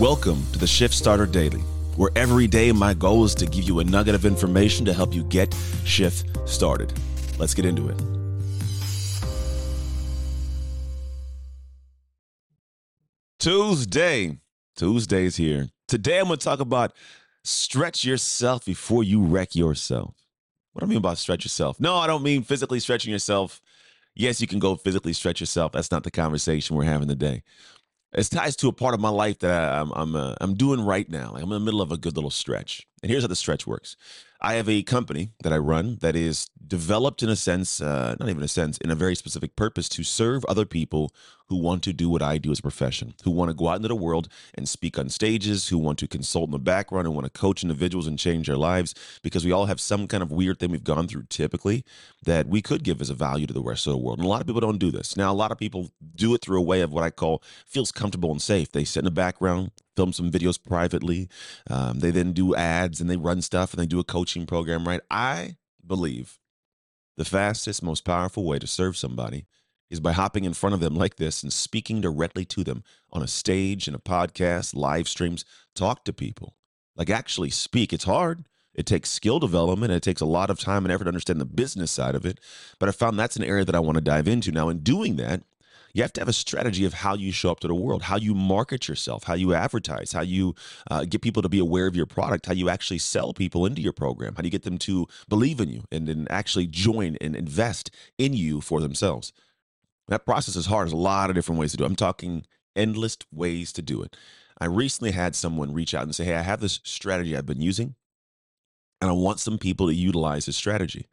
Welcome to the Shift Starter Daily, where every day my goal is to give you a nugget of information to help you get shift started. Let's get into it. Tuesday. Tuesday's here. Today I'm going to talk about stretch yourself before you wreck yourself. What do I mean by stretch yourself? No, I don't mean physically stretching yourself. Yes, you can go physically stretch yourself. That's not the conversation we're having today. It ties to a part of my life that I, am I'm uh, I'm doing right now. Like I'm in the middle of a good little stretch, and here's how the stretch works. I have a company that I run that is developed in a sense, uh, not even a sense, in a very specific purpose to serve other people who want to do what I do as a profession, who want to go out into the world and speak on stages, who want to consult in the background and want to coach individuals and change their lives because we all have some kind of weird thing we've gone through typically that we could give as a value to the rest of the world. And a lot of people don't do this. Now, a lot of people do it through a way of what I call feels comfortable and safe. They sit in the background, film some videos privately. Um, they then do ads and they run stuff and they do a coaching program, right? I believe the fastest, most powerful way to serve somebody is by hopping in front of them like this and speaking directly to them on a stage, in a podcast, live streams. Talk to people. Like actually speak. It's hard. It takes skill development. It takes a lot of time and effort to understand the business side of it. But I found that's an area that I want to dive into. Now, in doing that, you have to have a strategy of how you show up to the world, how you market yourself, how you advertise, how you uh, get people to be aware of your product, how you actually sell people into your program, how do you get them to believe in you and then actually join and invest in you for themselves. That process is hard. There's a lot of different ways to do it. I'm talking endless ways to do it. I recently had someone reach out and say, Hey, I have this strategy I've been using, and I want some people to utilize this strategy.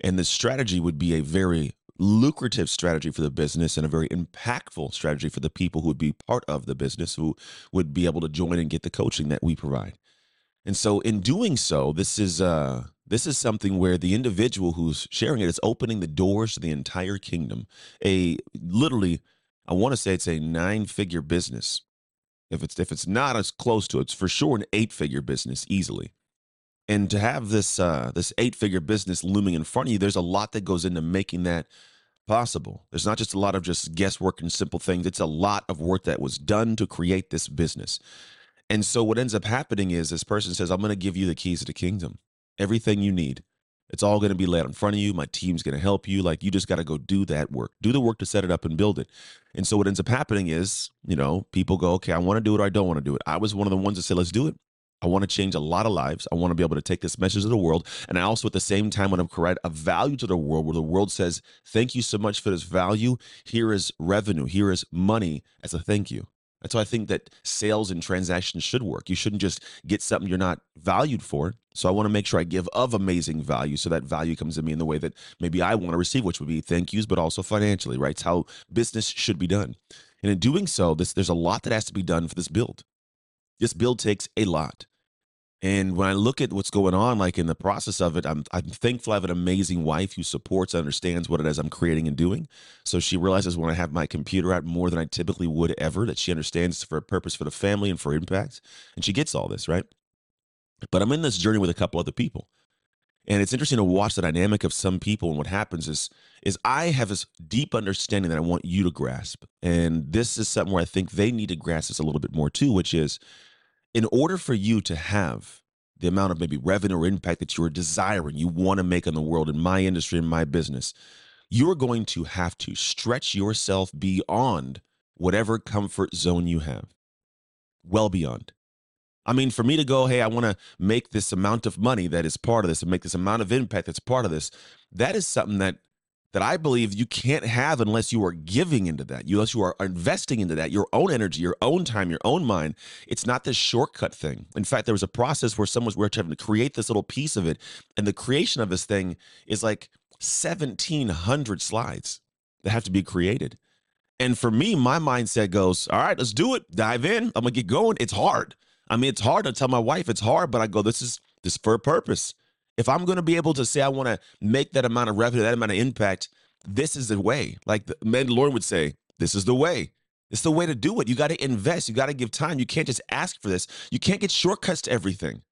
And this strategy would be a very lucrative strategy for the business and a very impactful strategy for the people who would be part of the business who would be able to join and get the coaching that we provide. And so in doing so, this is uh this is something where the individual who's sharing it is opening the doors to the entire kingdom. A literally, I want to say it's a nine-figure business. If it's if it's not as close to it, it's for sure an eight-figure business easily. And to have this uh, this eight-figure business looming in front of you, there's a lot that goes into making that possible. There's not just a lot of just guesswork and simple things. It's a lot of work that was done to create this business. And so what ends up happening is this person says, I'm going to give you the keys to the kingdom everything you need. It's all going to be laid in front of you. My team's going to help you. Like you just got to go do that work. Do the work to set it up and build it. And so what ends up happening is, you know, people go, okay, I want to do it or I don't want to do it. I was one of the ones that said, let's do it. I want to change a lot of lives. I want to be able to take this message to the world. And I also, at the same time, want to provide a value to the world where the world says, thank you so much for this value. Here is revenue. Here is money as a thank you. That's why I think that sales and transactions should work. You shouldn't just get something you're not valued for. So I want to make sure I give of amazing value so that value comes to me in the way that maybe I want to receive, which would be thank yous, but also financially, right? It's how business should be done. And in doing so, this, there's a lot that has to be done for this build. This build takes a lot. And when I look at what's going on, like in the process of it, I'm I'm thankful I have an amazing wife who supports, understands what it is I'm creating and doing. So she realizes when I have my computer out more than I typically would ever, that she understands for a purpose for the family and for impact. And she gets all this, right? But I'm in this journey with a couple other people. And it's interesting to watch the dynamic of some people. And what happens is, is I have this deep understanding that I want you to grasp. And this is something where I think they need to grasp this a little bit more too, which is in order for you to have the amount of maybe revenue or impact that you are desiring, you want to make in the world, in my industry, in my business, you're going to have to stretch yourself beyond whatever comfort zone you have, well beyond. I mean, for me to go, hey, I want to make this amount of money that is part of this and make this amount of impact that's part of this, that is something that that I believe you can't have unless you are giving into that, unless you are investing into that, your own energy, your own time, your own mind. It's not this shortcut thing. In fact, there was a process where someone was having to create this little piece of it, and the creation of this thing is like 1,700 slides that have to be created. And for me, my mindset goes, all right, let's do it. Dive in. I'm gonna get going. It's hard. I mean, it's hard I tell my wife it's hard, but I go, this is this is for a purpose. If I'm going to be able to say I want to make that amount of revenue, that amount of impact, this is the way. Like the Mandalorian would say, this is the way. It's the way to do it. You got to invest. You got to give time. You can't just ask for this. You can't get shortcuts to everything.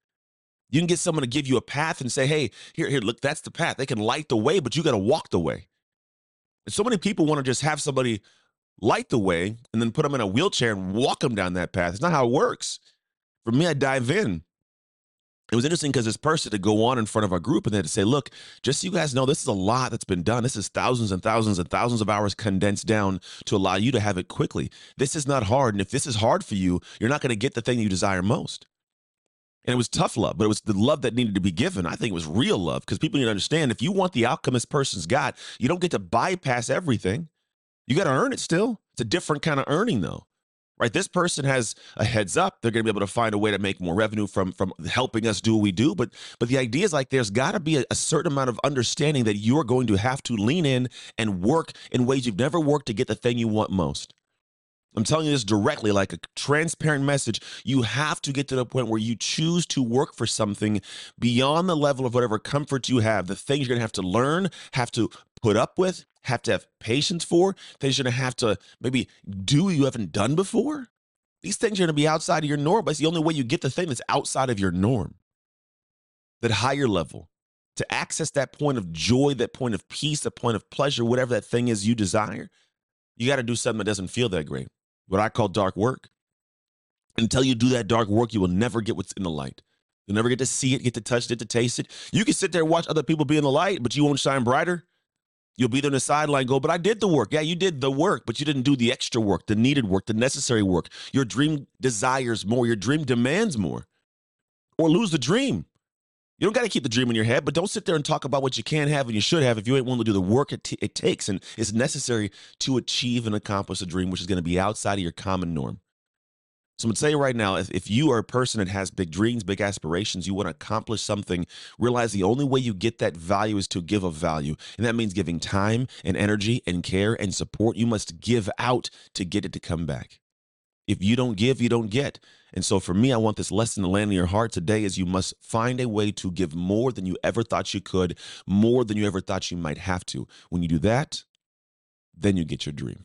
You can get someone to give you a path and say, hey, here, here, look, that's the path. They can light the way, but you got to walk the way. And so many people want to just have somebody light the way and then put them in a wheelchair and walk them down that path. It's not how it works. For me, I dive in. It was interesting because this person to go on in front of our group and then to say, look, just so you guys know, this is a lot that's been done. This is thousands and thousands and thousands of hours condensed down to allow you to have it quickly. This is not hard. And if this is hard for you, you're not going to get the thing you desire most. And it was tough love, but it was the love that needed to be given. I think it was real love because people need to understand if you want the outcome this person's got, you don't get to bypass everything. You got to earn it still. It's a different kind of earning, though. Right? This person has a heads up. They're going to be able to find a way to make more revenue from from helping us do what we do. But but the idea is like there's got to be a, a certain amount of understanding that you're going to have to lean in and work in ways you've never worked to get the thing you want most. I'm telling you this directly, like a transparent message. You have to get to the point where you choose to work for something beyond the level of whatever comfort you have, the things you're going to have to learn, have to put up with, have to have patience for, things you're going to have to maybe do you haven't done before. These things are going to be outside of your norm, but it's the only way you get the thing that's outside of your norm. That higher level, to access that point of joy, that point of peace, that point of pleasure, whatever that thing is you desire, you got to do something that doesn't feel that great what I call dark work. Until you do that dark work, you will never get what's in the light. You'll never get to see it, get to touch it, to taste it. You can sit there and watch other people be in the light, but you won't shine brighter. You'll be there on the sideline, go, but I did the work. Yeah, you did the work, but you didn't do the extra work, the needed work, the necessary work. Your dream desires more, your dream demands more. Or lose the dream. You don't got to keep the dream in your head, but don't sit there and talk about what you can have and you should have if you ain't willing to do the work it, t- it takes and is necessary to achieve and accomplish a dream, which is going to be outside of your common norm. So I'm going to tell you right now if, if you are a person that has big dreams, big aspirations, you want to accomplish something, realize the only way you get that value is to give of value. And that means giving time and energy and care and support. You must give out to get it to come back. If you don't give, you don't get. And so for me, I want this lesson to land in your heart today is you must find a way to give more than you ever thought you could, more than you ever thought you might have to. When you do that, then you get your dream.